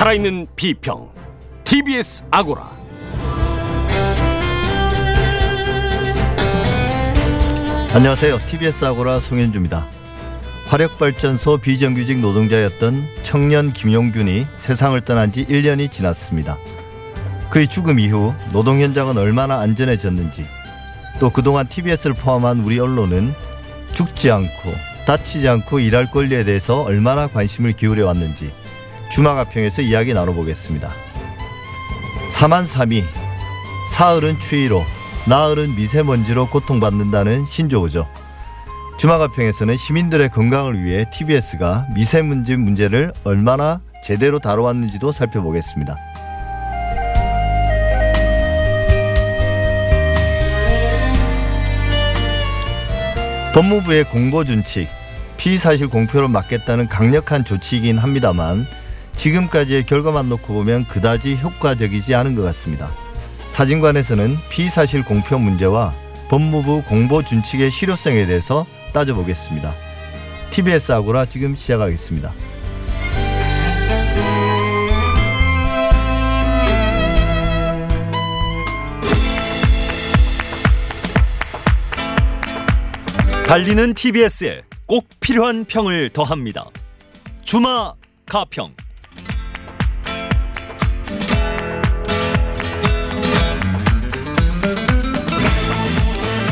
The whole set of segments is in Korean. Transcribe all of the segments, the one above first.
살아있는 비평 TBS 아고라 안녕하세요. TBS 아고라 송현주입니다. 화력발전소 비정규직 노동자였던 청년 김용균이 세상을 떠난 지 1년이 지났습니다. 그의 죽음 이후 노동 현장은 얼마나 안전해졌는지 또 그동안 TBS를 포함한 우리 언론은 죽지 않고 다치지 않고 일할 권리에 대해서 얼마나 관심을 기울여 왔는지 주마가평에서 이야기 나눠보겠습니다. 사만삼이 사흘은 추위로 나흘은 미세먼지로 고통받는다는 신조어죠. 주마가평에서는 시민들의 건강을 위해 TBS가 미세먼지 문제를 얼마나 제대로 다뤄왔는지도 살펴보겠습니다. 법무부의 공보준칙, 피의사실 공표를 막겠다는 강력한 조치이긴 합니다만 지금까지의 결과만 놓고 보면 그다지 효과적이지 않은 것 같습니다. 사진관에서는 피의사실 공표 문제와 법무부 공보 준칙의 실효성에 대해서 따져보겠습니다. TBS 아고라 지금 시작하겠습니다. 달리는 TBS에 꼭 필요한 평을 더합니다. 주마 가평.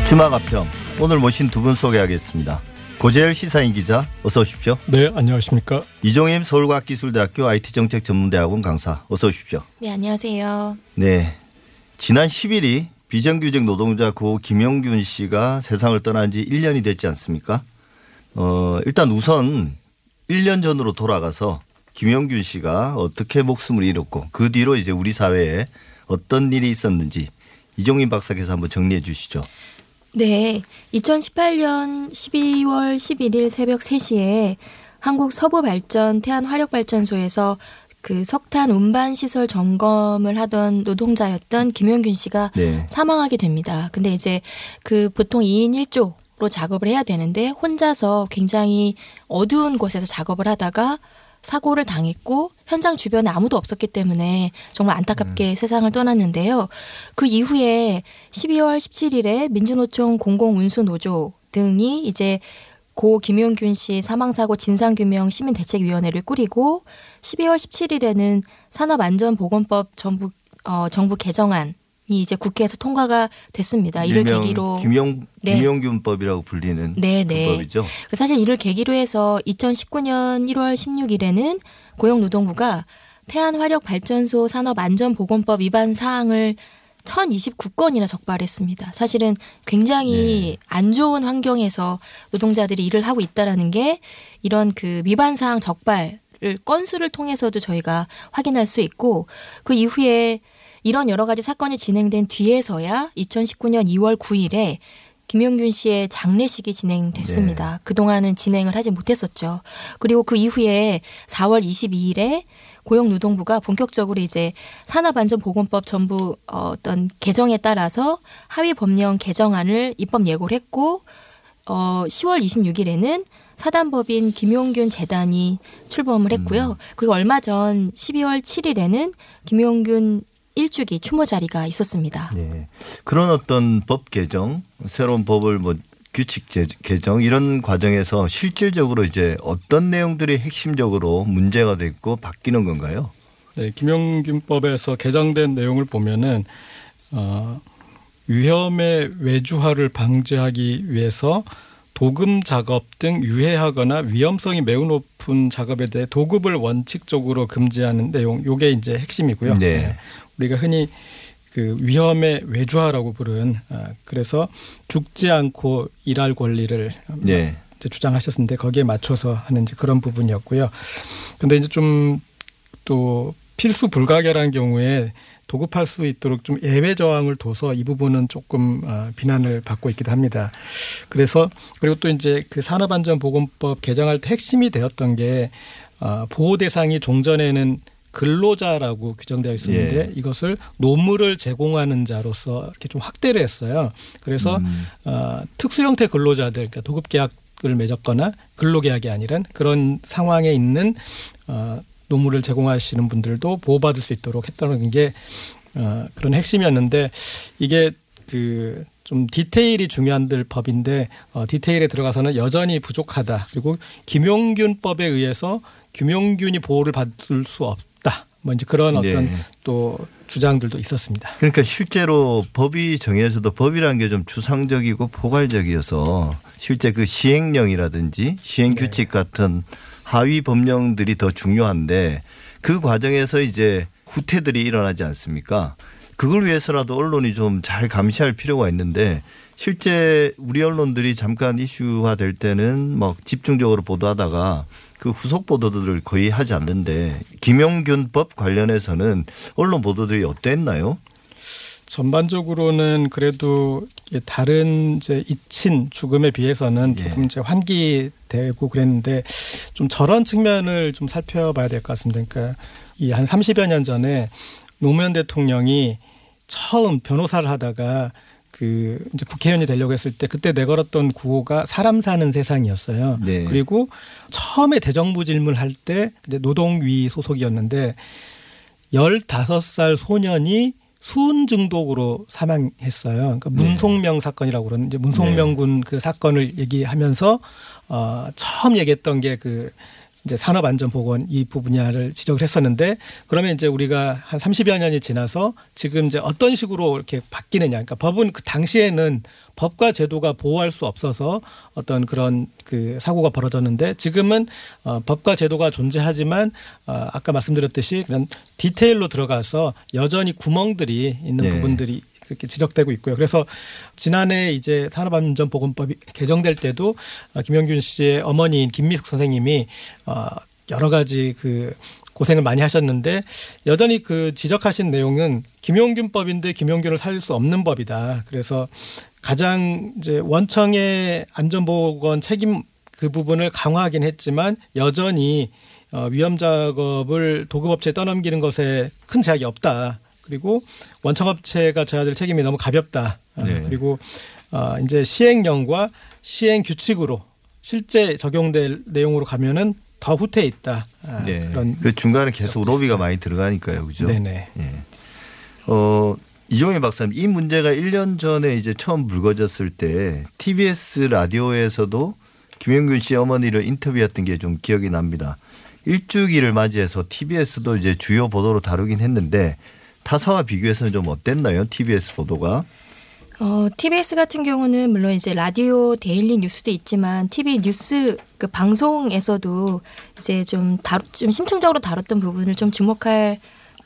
주마가평 오늘 모신 두 분 소개하겠습니다. 고재열 시사인 기자 어서 오십시오. 네, 안녕하십니까. 이종임 서울과학기술대학교 IT정책전문대학원 강사 어서 오십시오. 네, 안녕하세요. 네. 지난 10일이 비정규직 노동자 고 김용균 씨가 세상을 떠난 지 1년이 됐지 않습니까? 어, 일단 우선 1년 전으로 돌아가서 김용균 씨가 어떻게 목숨을 잃었고 그 뒤로 이제 우리 사회에 어떤 일이 있었는지 이종인 박사께서 한번 정리해 주시죠. 네, 2018년 12월 11일 새벽 3시에 한국 서부발전 태안화력발전소에서 그 석탄 운반 시설 점검을 하던 노동자였던 김용균 씨가 네. 사망하게 됩니다. 근데 이제 그 보통 2인 1조로 작업을 해야 되는데 혼자서 굉장히 어두운 곳에서 작업을 하다가 사고를 당했고 현장 주변에 아무도 없었기 때문에 정말 안타깝게 세상을 떠났는데요. 그 이후에 12월 17일에 민주노총 공공운수노조 등이 이제 고 김용균 씨 사망사고 진상규명 시민대책위원회를 꾸리고 12월 17일에는 산업안전보건법 정부 어, 정부 개정안 이 이제 국회에서 통과가 됐습니다. 이를 계기로 김용 네. 김용균법이라고 불리는 네, 네. 그 법이죠. 사실 이를 계기로 해서 2019년 1월 16일에는 고용노동부가 태안화력발전소 산업안전보건법 위반 사항을 1029건이나 적발했습니다. 사실은 굉장히 네. 안 좋은 환경에서 노동자들이 일을 하고 있다라는 게 이런 그 위반 사항 적발 을 건수를 통해서도 저희가 확인할 수 있고 그 이후에 이런 여러 가지 사건이 진행된 뒤에서야 2019년 2월 9일에 김용균 씨의 장례식이 진행됐습니다. 그동안은 진행을 하지 못했었죠. 그리고 그 이후에 4월 22일에 고용노동부가 본격적으로 이제 산업안전보건법 전부 어, 어떤 개정에 따라서 하위 법령 개정안을 입법 예고를 했고 어, 10월 26일에는 사단법인 김용균 재단이 출범을 했고요. 그리고 얼마 전 12월 7일에는 김용균 일주기 추모 자리가 있었습니다. 네. 그런 어떤 법 개정, 새로운 법을 뭐 규칙 제- 개정 이런 과정에서 실질적으로 이제 어떤 내용들이 핵심적으로 문제가 됐고 바뀌는 건가요? 네, 김용균법에서 개정된 내용을 보면은 어, 위험의 외주화를 방지하기 위해서 도금 작업 등 유해하거나 위험성이 매우 높은 작업에 대해 도급을 원칙적으로 금지하는 내용. 요게 이제 핵심이고요. 네. 우리가 흔히 그 위험의 외주화라고 부른 아, 그래서 죽지 않고 일할 권리를 네. 이제 주장하셨는데 거기에 맞춰서 하는 이제 그런 부분이었고요. 근데 이제 좀 또 필수 불가결한 경우에 도급할 수 있도록 좀 예외 저항을 둬서 이 부분은 조금 어, 비난을 받고 있기도 합니다. 그래서 그리고 또 이제 그 산업안전보건법 개정할 때 핵심이 되었던 게 어, 보호 대상이 종전에는 근로자라고 규정되어 있었는데 예. 이것을 노무를 제공하는 자로서 이렇게 좀 확대를 했어요. 그래서 음. 어, 특수 형태 근로자들, 그러니까 도급 계약을 맺었거나 근로 계약이 아니란 그런 상황에 있는 어, 노무를 제공하시는 분들도 보호받을 수 있도록 했다는 게 어, 그런 핵심이었는데 이게 그 좀 디테일이 중요한 들 법인데 어, 디테일에 들어가서는 여전히 부족하다. 그리고 김용균법에 의해서 김용균이 보호를 받을 수 없다. 뭐 이제 그런 어떤 네. 또 주장들도 있었습니다. 그러니까 실제로 법이 정해져도 법이라는 게 좀 추상적이고 포괄적이어서 실제 그 시행령이라든지 시행 규칙 같은 하위 법령들이 더 중요한데 그 과정에서 이제 후퇴들이 일어나지 않습니까? 그걸 위해서라도 언론이 좀 잘 감시할 필요가 있는데 실제 우리 언론들이 잠깐 이슈화 될 때는 막 집중적으로 보도하다가 그 후속 보도들을 거의 하지 않는데 김용균법 관련해서는 언론 보도들이 어땠나요? 전반적으로는 그래도 다른 이제 이친 죽음에 비해서는 예. 조금 이제 환기되고 그랬는데 좀 저런 측면을 좀 살펴봐야 될 것 같습니다. 그러니까 이 한 30여 년 전에 노무현 대통령이 처음 변호사를 하다가 그 이제 국회의원이 되려고 했을 때 그때 내걸었던 구호가 사람 사는 세상이었어요. 네. 그리고 처음에 대정부 질문할 때 이제 노동위 소속이었는데 15살 소년이 수은 중독으로 사망했어요. 그러니까 네. 문송명 사건이라고 그러는 이제 문송명 군그 사건을 얘기하면서 어 처음 얘기했던 게그 이제 산업안전보건 이 분야를 지적을 했었는데 그러면 이제 우리가 한 30여 년이 지나서 지금 이제 어떤 식으로 이렇게 바뀌느냐. 그러니까 법은 그 당시에는 법과 제도가 보호할 수 없어서 어떤 그런 그 사고가 벌어졌는데 지금은 어, 법과 제도가 존재하지만 어, 아까 말씀드렸듯이 그런 디테일로 들어가서 여전히 구멍들이 있는 네. 부분들이 그렇게 지적되고 있고요. 그래서 지난해 이제 산업안전보건법이 개정될 때도 어, 김영균 씨의 어머니인 김미숙 선생님이 어, 여러 가지 그 고생을 많이 하셨는데 여전히 그 지적하신 내용은 김용균법인데 김용균을 살릴 수 없는 법이다. 그래서 가장 이제 원청의 안전보건 책임 그 부분을 강화하긴 했지만 여전히 어, 위험 작업을 도급업체에 떠넘기는 것에 큰 제약이 없다. 그리고 원청업체가 져야 될 책임이 너무 가볍다. 아, 네. 그리고 어, 이제 시행령과 시행 규칙으로 실제 적용될 내용으로 가면은 더 후퇴해 있다. 아, 네. 그런 그 중간에 계속 로비가. 많이 들어가니까요. 그죠? 네네. 예. 어, 이종혜 박사님, 이 문제가 1년 전에 이제 처음 불거졌을 때 TBS 라디오에서도 김영균 씨 어머니를 인터뷰했던 게 좀 기억이 납니다. 일주기를 맞이해서 TBS도 이제 주요 보도로 다루긴 했는데 타사와 비교해서는 좀 어땠나요? TBS 보도가? 어, TBS 같은 경우는 물론 이제 라디오 daily 뉴스도 있지만 TV 뉴스 그 방송에서도 이제 좀 다루, 좀 심층적으로 다뤘던 부분을 좀 주목할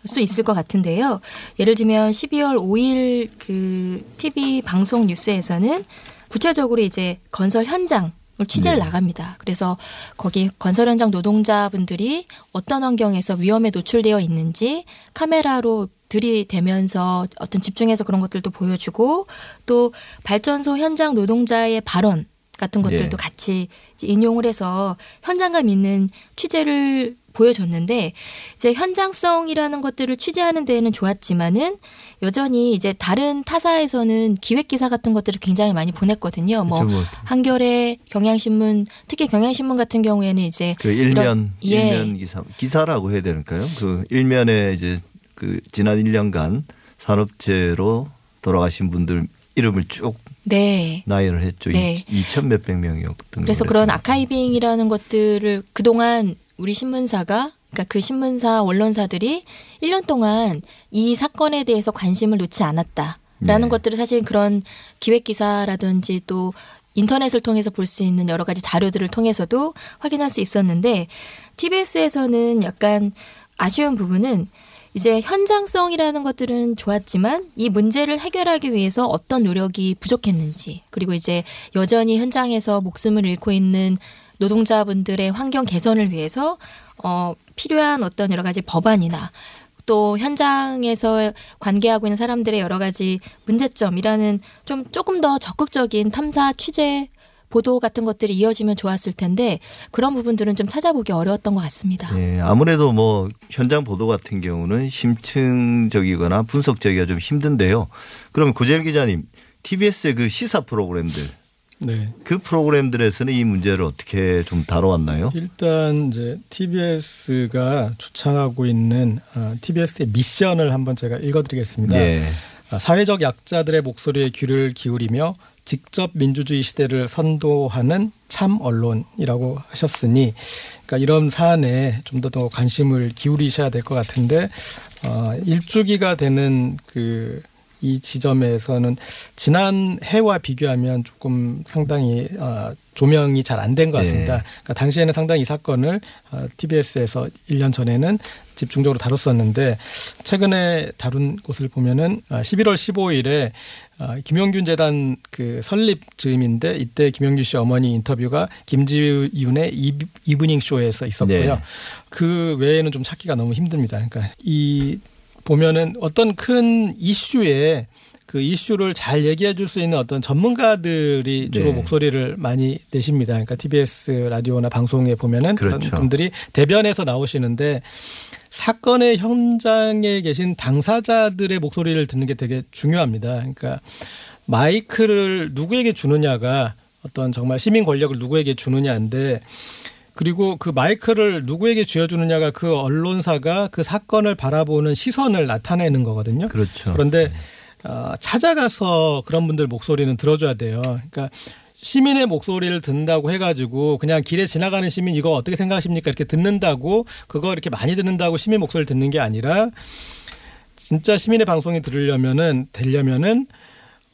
수 있을 것 같은데요. 예를 들면 12월 5일 그 TV 방송 뉴스에서는 구체적으로 이제 건설 현장 을 취재를 네. 나갑니다. 그래서 거기 건설 현장 노동자분들이 어떤 환경에서 위험에 노출되어 있는지 카메라로 들이대면서 어떤 집중해서 그런 것들도 보여주고 또 발전소 현장 노동자의 발언 같은 것들도 네. 같이 인용을 해서 현장감 있는 취재를 보여줬는데 이제 현장성이라는 것들을 취재하는 데에는 좋았지만은 여전히 이제 다른 타사에서는 기획 기사 같은 것들을 굉장히 많이 보냈거든요. 뭐 뭐 한겨레, 경향신문, 특히 경향신문 같은 경우에는 이제 그 일면 이런- 예. 일면 기사 기사라고 해야 되는까요? 그 일면에 이제 그 지난 1년간 산업재로 돌아가신 분들 이름을 쭉 네. 나열을 했죠. 네. 2천 몇백 명이었던 그래서. 그런 아카이빙이라는 것들을 그동안 우리 신문사가 그러니까 그 신문사 언론사들이 1년 동안 이 사건에 대해서 관심을 놓지 않았다 라는 네. 것들을 사실 그런 기획 기사라든지 또 인터넷을 통해서 볼 수 있는 여러 가지 자료들을 통해서도 확인할 수 있었는데 TBS에서는 약간 아쉬운 부분은 이제 현장성이라는 것들은 좋았지만 이 문제를 해결하기 위해서 어떤 노력이 부족했는지 그리고 이제 여전히 현장에서 목숨을 잃고 있는 노동자분들의 환경 개선을 위해서 어 필요한 어떤 여러 가지 법안이나 또 현장에서 관계하고 있는 사람들의 여러 가지 문제점이라는 좀 조금 더 적극적인 탐사 취재 보도 같은 것들이 이어지면 좋았을 텐데 그런 부분들은 좀 찾아보기 어려웠던 것 같습니다. 예, 아무래도 뭐 현장 보도 같은 경우는 심층적이거나 분석적이가 좀 힘든데요. 그러면 구재일 기자님, TBS의 그 시사 프로그램들 네. 그 프로그램들에서는 이 문제를 어떻게 좀 다뤄왔나요? 일단 이제 TBS가 주창하고 있는 어, TBS의 미션을 한번 제가 읽어드리겠습니다. 예. 아, 사회적 약자들의 목소리에 귀를 기울이며 직접 민주주의 시대를 선도하는 참 언론이라고 하셨으니 그러니까 이런 사안에 좀 더 더 관심을 기울이셔야 될 것 같은데 어, 일주기가 되는 그 이 지점에서는 지난 해와 비교하면 조금 상당히 어, 조명이 잘 안 된 것 같습니다. 네. 그러니까 당시에는 상당히 이 사건을 어, TBS에서 1년 전에는 집중적으로 다뤘었는데 최근에 다룬 곳을 보면은 어, 11월 15일에 어, 김용균 재단 그 설립 즈음인데 이때 김용균 씨 어머니 인터뷰가 김지윤의 이- 이브닝 쇼에서 있었고요. 네. 그 외에는 좀 찾기가 너무 힘듭니다. 그러니까 이 보면은 어떤 큰 이슈에 그 이슈를 잘 얘기해 줄 수 있는 어떤 전문가들이 주로 네. 목소리를 많이 내십니다. 그러니까 TBS 라디오나 방송에 보면은 그런 그렇죠. 분들이 대변해서 나오시는데 사건의 현장에 계신 당사자들의 목소리를 듣는 게 되게 중요합니다. 그러니까 마이크를 누구에게 주느냐가 어떤 정말 시민 권력을 누구에게 주느냐인데 그리고 그 마이크를 누구에게 쥐어주느냐가 그 언론사가 그 사건을 바라보는 시선을 나타내는 거거든요. 그렇죠. 그런데 어, 찾아가서 그런 분들 목소리는 들어줘야 돼요. 그러니까 시민의 목소리를 듣는다고 해가지고 그냥 길에 지나가는 시민 이거 어떻게 생각하십니까 이렇게 듣는다고 그거 이렇게 많이 듣는다고 시민 목소리를 듣는 게 아니라 진짜 시민의 방송이 들으려면은 되려면은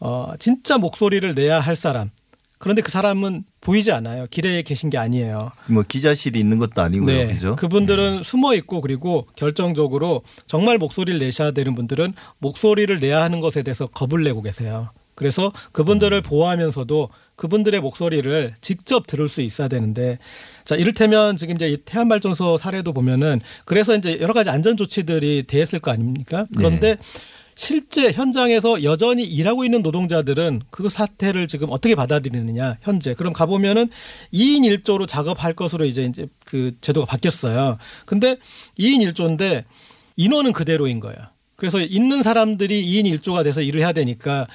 어 진짜 목소리를 내야 할 사람 그런데 그 사람은 보이지 않아요 길에 계신 게 아니에요. 뭐 기자실이 있는 것도 아니고요. 그죠? 네. 그분들은 숨어 있고 그리고 결정적으로 정말 목소리를 내셔야 되는 분들은 목소리를 내야 하는 것에 대해서 겁을 내고 계세요. 그래서 그분들을 보호하면서도 그분들의 목소리를 직접 들을 수 있어야 되는데 자 이를테면 지금 이제 이 태안 발전소 사례도 보면은 그래서 이제 여러 가지 안전 조치들이 대했을 거 아닙니까? 그런데 실제 현장에서 여전히 일하고 있는 노동자들은 그 사태를 지금 어떻게 받아들이느냐 현재 그럼 가보면은 2인 1조로 작업할 것으로 이제 이제 그 제도가 바뀌었어야 근데 2인 1조인데 인원은 그대로인 거예요. 그래서 있는 사람들이 2인 1조가 돼서 일을 해야 되니까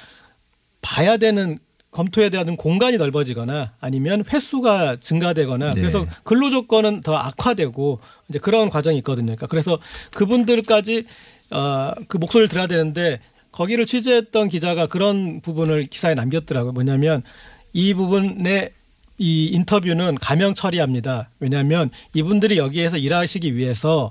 봐야 되는 검토해야 되는 공간이 넓어지거나 아니면 횟수가 증가되거나 네. 그래서 근로 조건은 더 악화되고 이제 그런 과정이 있거든요. 그러니까 그래서 그분들까지 어, 그 목소리를 들어야 되는데 거기를 취재했던 기자가 그런 부분을 기사에 남겼더라고요. 뭐냐면 이 부분에 이 인터뷰는 가명 처리합니다. 왜냐하면 이분들이 여기에서 일하시기 위해서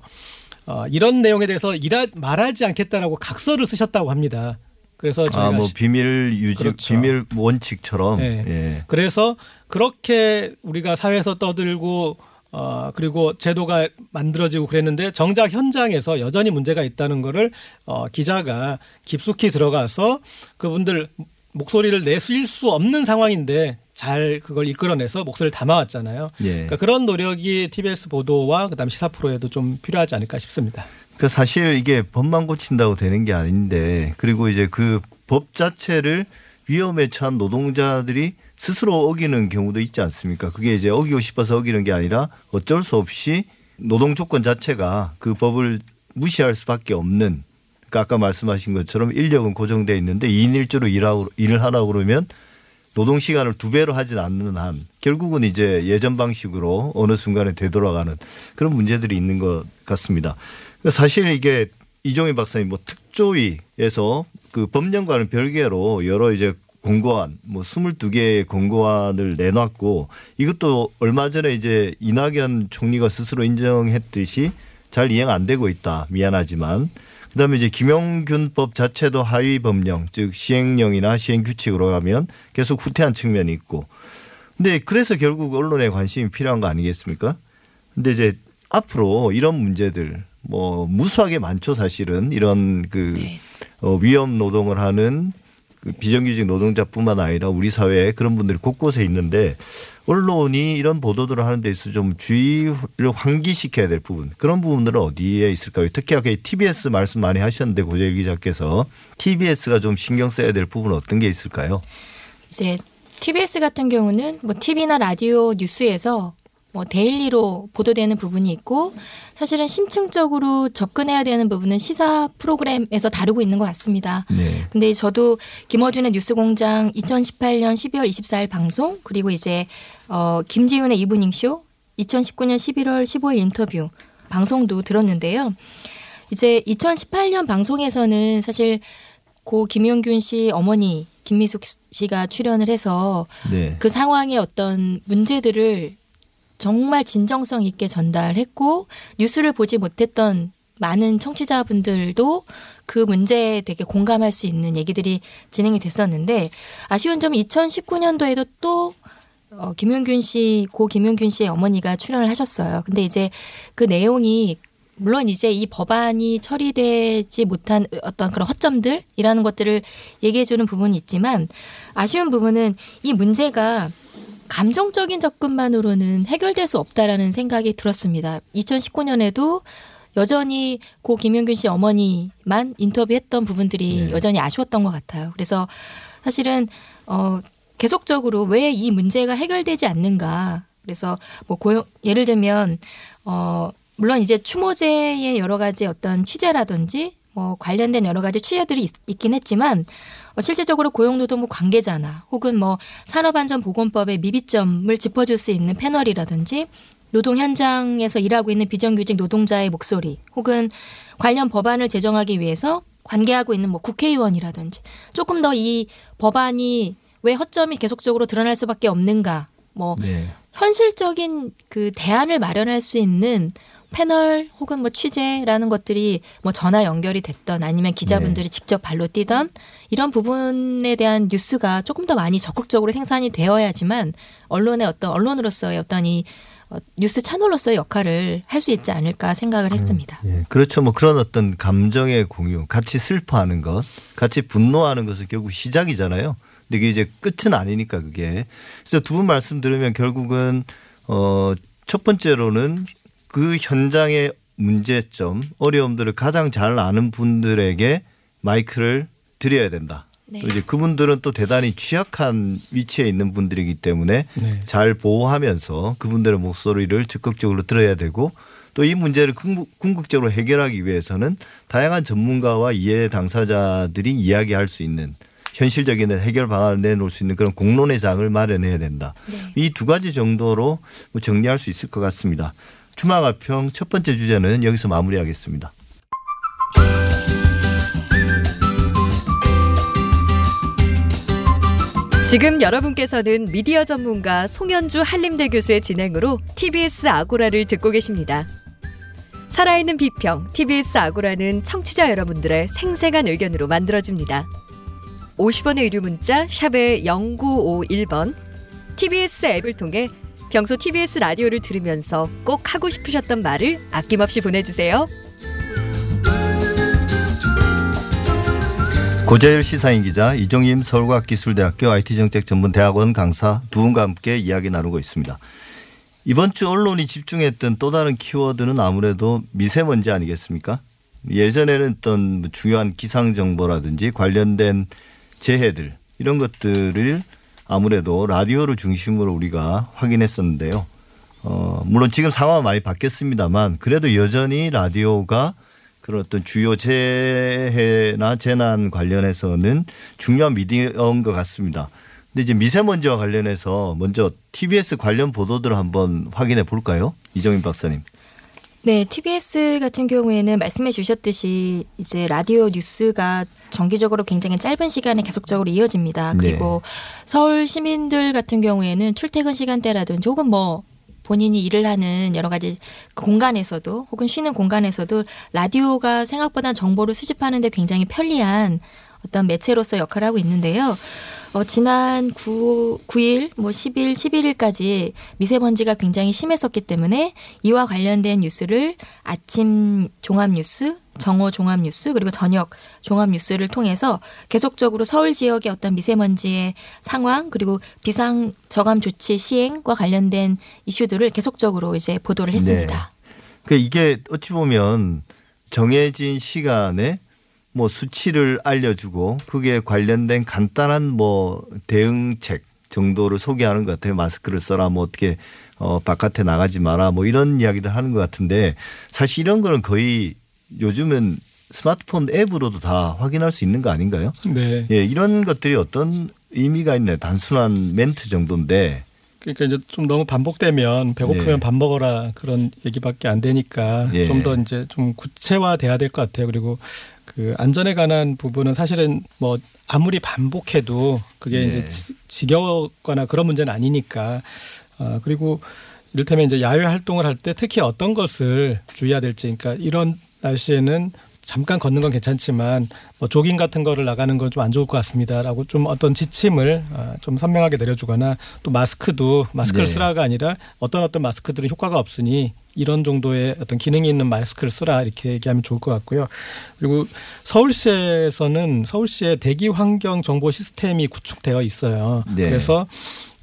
어, 이런 내용에 대해서 일하, 말하지 않겠다라고 각서를 쓰셨다고 합니다. 그래서 저희가 아, 뭐 시- 비밀 유지, 그렇죠. 비밀 원칙처럼. 네. 예. 그래서 그렇게 우리가 사회에서 떠들고 어 그리고 제도가 만들어지고 그랬는데 정작 현장에서 여전히 문제가 있다는 거를 어 기자가 깊숙이 들어가서 그분들 목소리를 내실 수 없는 상황인데 잘 그걸 이끌어내서 목소리를 담아왔잖아요. 예. 그러니까 그런 노력이 TBS 보도와 그다음 시사 프로에도 좀 필요하지 않을까 싶습니다. 그 사실 이게 법만 고친다고 되는 게 아닌데 그리고 이제 그 법 자체를 위험에 처한 노동자들이 스스로 어기는 경우도 있지 않습니까? 그게 이제 어기고 싶어서 어기는 게 아니라 어쩔 수 없이 노동 조건 자체가 그 법을 무시할 수밖에 없는 그러니까 아까 말씀하신 것처럼 인력은 고정돼 있는데 2인 1조로 일하고 일을 하라고 그러면 노동 시간을 두 배로 하진 않는 한 결국은 이제 예전 방식으로 어느 순간에 되돌아가는 그런 문제들이 있는 것 같습니다. 사실 이게 이종희 박사님 뭐 특조위에서 그 법령과는 별개로 여러 이제 공고안 뭐 22개의 공고안을 내놨고 이것도 얼마 전에 이제 이낙연 총리가 스스로 인정했듯이 잘 이행 안 되고 있다. 미안하지만 그다음에 이제 김용균법 자체도 하위 법령 즉 시행령이나 시행 규칙으로 가면 계속 후퇴한 측면이 있고 근데 그래서 결국 언론에 관심이 필요한 거 아니겠습니까? 근데 이제 앞으로 이런 문제들 뭐 무수하게 많죠 사실은 이런 그 네. 어, 위험 노동을 하는 그 비정규직 노동자뿐만 아니라 우리 사회에 그런 분들이 곳곳에 있는데 언론이 이런 보도들을 하는 데 있어서 좀 주의를 환기시켜야 될 부분 그런 부분들은 어디에 있을까요? 특히 아까 TBS 말씀 많이 하셨는데 고재일 기자께서 TBS가 좀 신경 써야 될 부분은 어떤 게 있을까요? 이제 TBS 같은 경우는 뭐 TV나 라디오 뉴스에서 뭐 daily로 보도되는 부분이 있고 사실은 심층적으로 접근해야 되는 부분은 시사 프로그램에서 다루고 있는 것 같습니다. 네. 근데 저도 김어준의 뉴스공장 2018년 12월 24일 방송 그리고 이제 어 김지윤의 이브닝 쇼 2019년 11월 15일 인터뷰 방송도 들었는데요. 이제 2018년 방송에서는 사실 고 김용균 씨 어머니 김미숙 씨가 출연을 해서 네. 그 상황의 어떤 문제들을 정말 진정성 있게 전달했고 뉴스를 보지 못했던 많은 청취자분들도 그 문제에 되게 공감할 수 있는 얘기들이 진행이 됐었는데 아쉬운 점은 2019년도에도 또 어, 김용균 씨, 고 김용균 씨의 어머니가 출연을 하셨어요. 근데 이제 그 내용이 물론 이제 이 법안이 처리되지 못한 어떤 그런 허점들이라는 것들을 얘기해 주는 부분이 있지만 아쉬운 부분은 이 문제가 감정적인 접근만으로는 해결될 수 없다라는 생각이 들었습니다. 2019년에도 여전히 고 김용균 씨 어머니만 인터뷰했던 부분들이 네. 여전히 아쉬웠던 것 같아요. 그래서 사실은 어 계속적으로 왜 이 문제가 해결되지 않는가. 그래서 뭐 고용 예를 들면 어 물론 이제 추모제의 여러 가지 어떤 취재라든지 뭐 관련된 여러 가지 취재들이 있, 긴 했지만 어, 실질적으로 고용노동부 관계자나 혹은 뭐 산업안전보건법의 미비점을 짚어줄 수 있는 패널이라든지 노동 현장에서 일하고 있는 비정규직 노동자의 목소리 혹은 관련 법안을 제정하기 위해서 관계하고 있는 뭐 국회의원이라든지 조금 더 이 법안이 왜 허점이 계속적으로 드러날 수밖에 없는가 뭐 네. 현실적인 그 대안을 마련할 수 있는 패널 혹은 뭐 취재라는 것들이 뭐 전화 연결이 됐던 아니면 기자분들이 직접 발로 뛰던 이런 부분에 대한 뉴스가 조금 더 많이 적극적으로 생산이 되어야지만 언론의 어떤 언론으로서의 어떤 이 어, 뉴스 채널로서의 역할을 할 수 있지 않을까 생각을 했습니다. 예, 그렇죠. 뭐 그런 어떤 감정의 공유, 같이 슬퍼하는 것, 같이 분노하는 것은 결국 시작이잖아요. 근데 이게 이제 끝은 아니니까 그게. 그래서 두 분 말씀 들으면 결국은 어, 첫 번째로는 그 현장의 문제점, 어려움들을 가장 잘 아는 분들에게 마이크를 드려야 된다. 네. 또 이제 그분들은 또 대단히 취약한 위치에 있는 분들이기 때문에 네. 잘 보호하면서 그분들의 목소리를 적극적으로 들어야 되고 또 이 문제를 궁극- 궁극적으로 해결하기 위해서는 다양한 전문가와 이해 당사자들이 이야기할 수 있는 현실적인 해결 방안을 내놓을 수 있는 그런 공론의 장을 마련해야 된다. 이두 가지 정도로 뭐 정리할 수 있을 것 같습니다. 주마가평 첫 번째 주제는 여기서 마무리하겠습니다. 지금 여러분께서는 미디어 전문가 송현주 한림대 교수의 진행으로 TBS 아고라를 듣고 계십니다. 살아있는 비평 TBS 아고라는 청취자 여러분들의 생생한 의견으로 만들어집니다. 50원의 유료 문자 샵의 0951번 TBS 앱을 통해 평소 TBS 라디오를 들으면서 꼭 하고 싶으셨던 말을 아낌없이 보내주세요. 고재일 시사인 기자, 이종임 서울과학기술대학교 IT정책전문대학원 강사 두 분과 함께 이야기 나누고 있습니다. 이번 주 언론이 집중했던 또 다른 키워드는 아무래도 미세먼지 아니겠습니까? 예전에는 어떤 뭐 중요한 기상 정보라든지 관련된 재해들 이런 것들을 아무래도 라디오를 중심으로 우리가 확인했었는데요. 어, 물론 지금 상황은 많이 바뀌었습니다만 그래도 여전히 라디오가 그런 어떤 주요 재해나 재난 관련해서는 중요한 미디어인 것 같습니다. 근데 이제 미세먼지와 관련해서 먼저 TBS 관련 보도들을 한번 확인해 볼까요? 이정인 박사님. 네, TBS 같은 경우에는 말씀해 주셨듯이 이제 라디오 뉴스가 정기적으로 굉장히 짧은 시간에 계속적으로 이어집니다. 그리고 서울 시민들 같은 경우에는 출퇴근 시간대라든지 혹은 뭐 본인이 일을 하는 여러 가지 그 공간에서도 혹은 쉬는 공간에서도 라디오가 생각보다 정보를 수집하는데 굉장히 편리한 어떤 매체로서 역할을 하고 있는데요. 어, 지난 9, 9일, 뭐 10일, 11일까지 미세먼지가 굉장히 심했었기 때문에 이와 관련된 뉴스를 아침 종합뉴스, 정오 종합뉴스, 그리고 저녁 종합뉴스를 통해서 계속적으로 서울 지역의 어떤 미세먼지의 상황, 그리고 비상 저감 조치 시행과 관련된 이슈들을 계속적으로 이제 보도를 했습니다. 그 이게 어찌 보면 정해진 시간에 뭐 수치를 알려주고 그게 관련된 간단한 뭐 대응책 정도를 소개하는 것 같아요. 마스크를 써라 뭐 어떻게 어 바깥에 나가지 마라 뭐 이런 이야기들 하는 것 같은데 사실 이런 거는 거의 요즘은 스마트폰 앱으로도 다 확인할 수 있는 거 아닌가요? 네. 예, 이런 것들이 어떤 의미가 있나요? 단순한 멘트 정도인데. 그러니까 이제 좀 너무 반복되면 배고프면 예. 밥 먹어라 그런 얘기밖에 안 되니까 예. 좀더 이제 좀 구체화돼야 될 것 같아요. 그리고 그 안전에 관한 부분은 사실은 뭐 아무리 반복해도 그게 예. 이제 지- 지겨거나 그런 문제는 아니니까 아 그리고 이를테면 이제 야외 활동을 할 때 특히 어떤 것을 주의해야 될지 그러니까 이런 날씨에는 잠깐 걷는 건 괜찮지만 뭐 조깅 같은 거를 나가는 건 좀 안 좋을 것 같습니다라고 좀 어떤 지침을 아, 좀 선명하게 내려주거나 또 마스크도 마스크를 네. 쓰라가 아니라 어떤 어떤 마스크들은 효과가 없으니 이런 정도의 어떤 기능이 있는 마스크를 쓰라 이렇게 얘기하면 좋을 것 같고요. 그리고 서울시에서는 서울시의 대기 환경 정보 시스템이 구축되어 있어요. 네. 그래서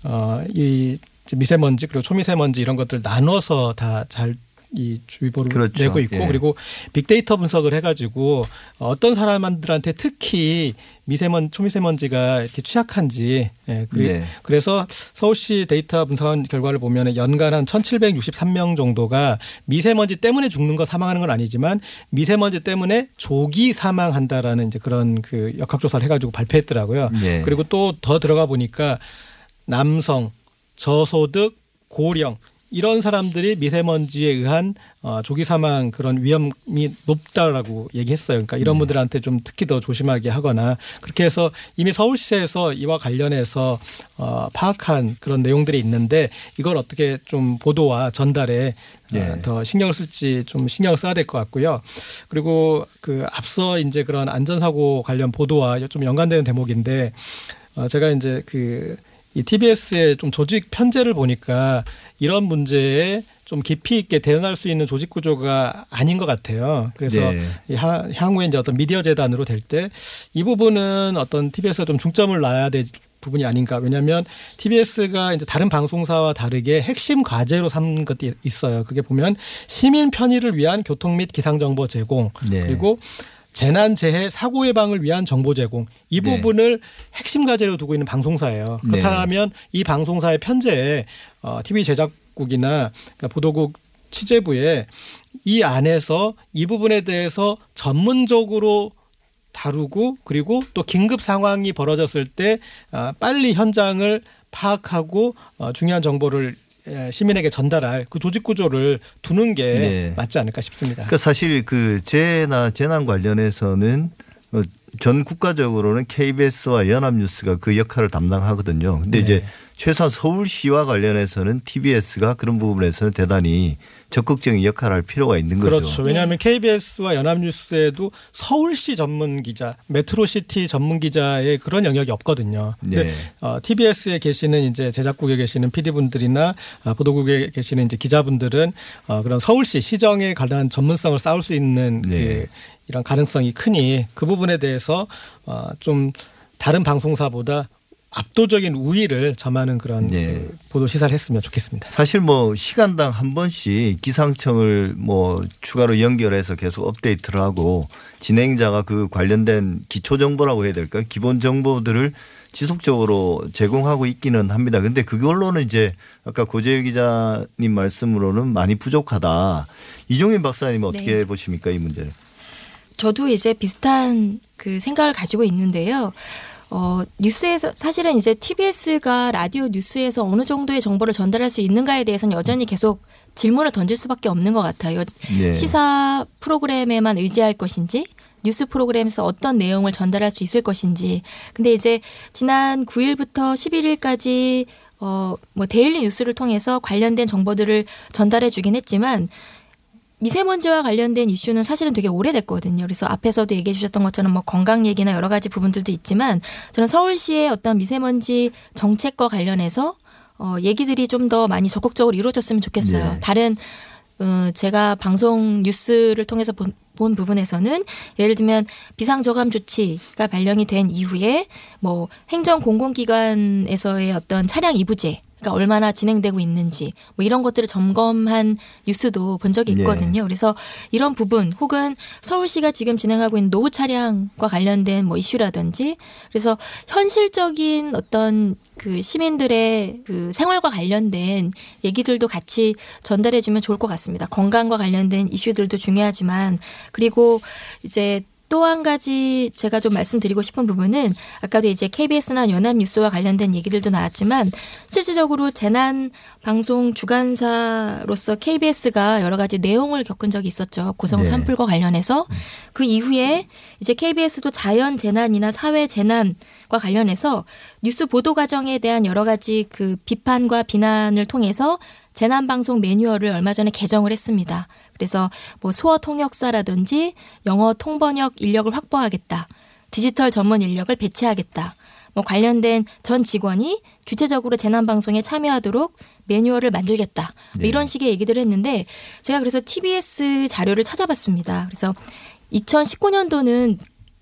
어이 미세먼지 그리고 초미세먼지 이런 것들 나눠서 다 잘 이 주의보를 그렇죠. 내고 있고 예. 그리고 빅데이터 분석을 해가지고 어떤 사람들한테 특히 미세먼 초미세먼지가 이렇게 취약한지 예, 그래, 네. 그래서 서울시 데이터 분석한 결과를 보면 연간 한 1,763명 정도가 미세먼지 때문에 죽는 거 사망하는 건 아니지만 미세먼지 때문에 조기 사망한다라는 이제 그런 그 역학조사를 해가지고 발표했더라고요. 네. 그리고 또 더 들어가 보니까 남성, 저소득, 고령 이런 사람들이 미세먼지에 의한 어, 조기 사망 그런 위험이 높다라고 얘기했어요. 그러니까 이런 분들한테 좀 특히 더 조심하게 하거나 그렇게 해서 이미 서울시에서 이와 관련해서 어, 파악한 그런 내용들이 있는데 이걸 어떻게 좀 보도와 전달에 어, 예. 더 신경을 쓸지 좀 신경을 써야 될 것 같고요. 그리고 그 앞서 이제 그런 안전사고 관련 보도와 좀 연관되는 대목인데 어, 제가 이제 그 이 TBS의 좀 조직 편제를 보니까 이런 문제에 좀 깊이 있게 대응할 수 있는 조직 구조가 아닌 것 같아요. 그래서 네. 향후에 이제 어떤 미디어 재단으로 될 때 이 부분은 어떤 TBS가 좀 중점을 놔야 될 부분이 아닌가. 왜냐하면 TBS가 이제 다른 방송사와 다르게 핵심 과제로 삼는 것이 있어요. 그게 보면 시민 편의를 위한 교통 및 기상 정보 제공 네. 그리고 재난 재해 사고 예방을 위한 정보 제공 이 네. 부분을 핵심 과제로 두고 있는 방송사예요. 네. 그렇다면 이 방송사의 편제에 어, TV 제작국이나 그러니까 보도국 취재부에 이 안에서 이 부분에 대해서 전문적으로 다루고 그리고 또 긴급 상황이 벌어졌을 때 아, 빨리 현장을 파악하고 어, 중요한 정보를 에, 시민에게 전달할 그 조직 구조를 두는 게 네. 맞지 않을까 싶습니다. 그러니까 사실 그 재해나 재난 관련해서는 어, 전 국가적으로는 KBS와 연합뉴스가 그 역할을 담당하거든요. 근데 네. 이제 최소한 서울시와 관련해서는 TBS가 그런 부분에서는 대단히 적극적인 역할을 할 필요가 있는 거죠. 그렇죠. 왜냐하면 KBS와 연합뉴스에도 서울시 전문 기자, metro city 전문 기자의 그런 영역이 없거든요. 근데 네. 어, TBS에 계시는 이제 제작국에 계시는 PD분들이나 어, 보도국에 계시는 이제 기자분들은 어, 그런 서울시 시정에 관한 전문성을 쌓을 수 있는 네. 그 이런 가능성이 크니 그 부분에 대해서 어, 좀 다른 방송사보다 압도적인 우위를 점하는 그런 네. 그 보도 시사를 했으면 좋겠습니다. 사실 뭐 시간당 한 번씩 기상청을 뭐 추가로 연결해서 계속 업데이트를 하고 진행자가 그 관련된 기초 정보라고 해야 될까요? 기본 정보들을 지속적으로 제공하고 있기는 합니다. 근데 그걸로는 이제 아까 고재일 기자님 말씀으로는 많이 부족하다. 이종인 박사님 어떻게 네. 보십니까 이 문제를? 저도 이제 비슷한 그 생각을 가지고 있는데요. 어, 뉴스에서 사실은 이제 TBS가 라디오 뉴스에서 어느 정도의 정보를 전달할 수 있는가에 대해서는 여전히 계속 질문을 던질 수밖에 없는 것 같아요. 네. 시사 프로그램에만 의지할 것인지 뉴스 프로그램에서 어떤 내용을 전달할 수 있을 것인지. 근데 이제 지난 9일부터 11일까지 어, 뭐 daily 뉴스를 통해서 관련된 정보들을 전달해 주긴 했지만 미세먼지와 관련된 이슈는 사실은 되게 오래됐거든요. 그래서 앞에서도 얘기해 주셨던 것처럼 뭐 건강 얘기나 여러 가지 부분들도 있지만 저는 서울시의 어떤 미세먼지 정책과 관련해서 어, 얘기들이 좀 더 많이 적극적으로 이루어졌으면 좋겠어요. 네. 다른 어, 제가 방송 뉴스를 통해서 본, 본 부분에서는 예를 들면 비상저감 조치가 발령이 된 이후에 뭐 행정 공공기관에서의 어떤 차량 이부제 그러니까 얼마나 진행되고 있는지 뭐 이런 것들을 점검한 뉴스도 본 적이 예. 있거든요. 그래서 이런 부분 혹은 서울시가 지금 진행하고 있는 노후 차량과 관련된 뭐 이슈라든지 그래서 현실적인 어떤 그 시민들의 그 생활과 관련된 얘기들도 같이 전달해 주면 좋을 것 같습니다. 건강과 관련된 이슈들도 중요하지만 그리고 이제 또 한 가지 제가 좀 말씀드리고 싶은 부분은 아까도 이제 KBS나 연합뉴스와 관련된 얘기들도 나왔지만 실질적으로 재난 방송 주관사로서 KBS가 여러 가지 내용을 겪은 적이 있었죠. 고성 네. 산불과 관련해서 그 이후에 이제 KBS도 자연 재난이나 사회 재난과 관련해서 뉴스 보도 과정에 대한 여러 가지 그 비판과 비난을 통해서 재난 방송 매뉴얼을 얼마 전에 개정을 했습니다. 그래서 뭐 수어 통역사라든지 영어 통번역 인력을 확보하겠다. 디지털 전문 인력을 배치하겠다. 뭐 관련된 전 직원이 주체적으로 재난 방송에 참여하도록 매뉴얼을 만들겠다. 뭐 네. 이런 식의 얘기들을 했는데 제가 그래서 TBS 자료를 찾아봤습니다. 그래서 2019년도는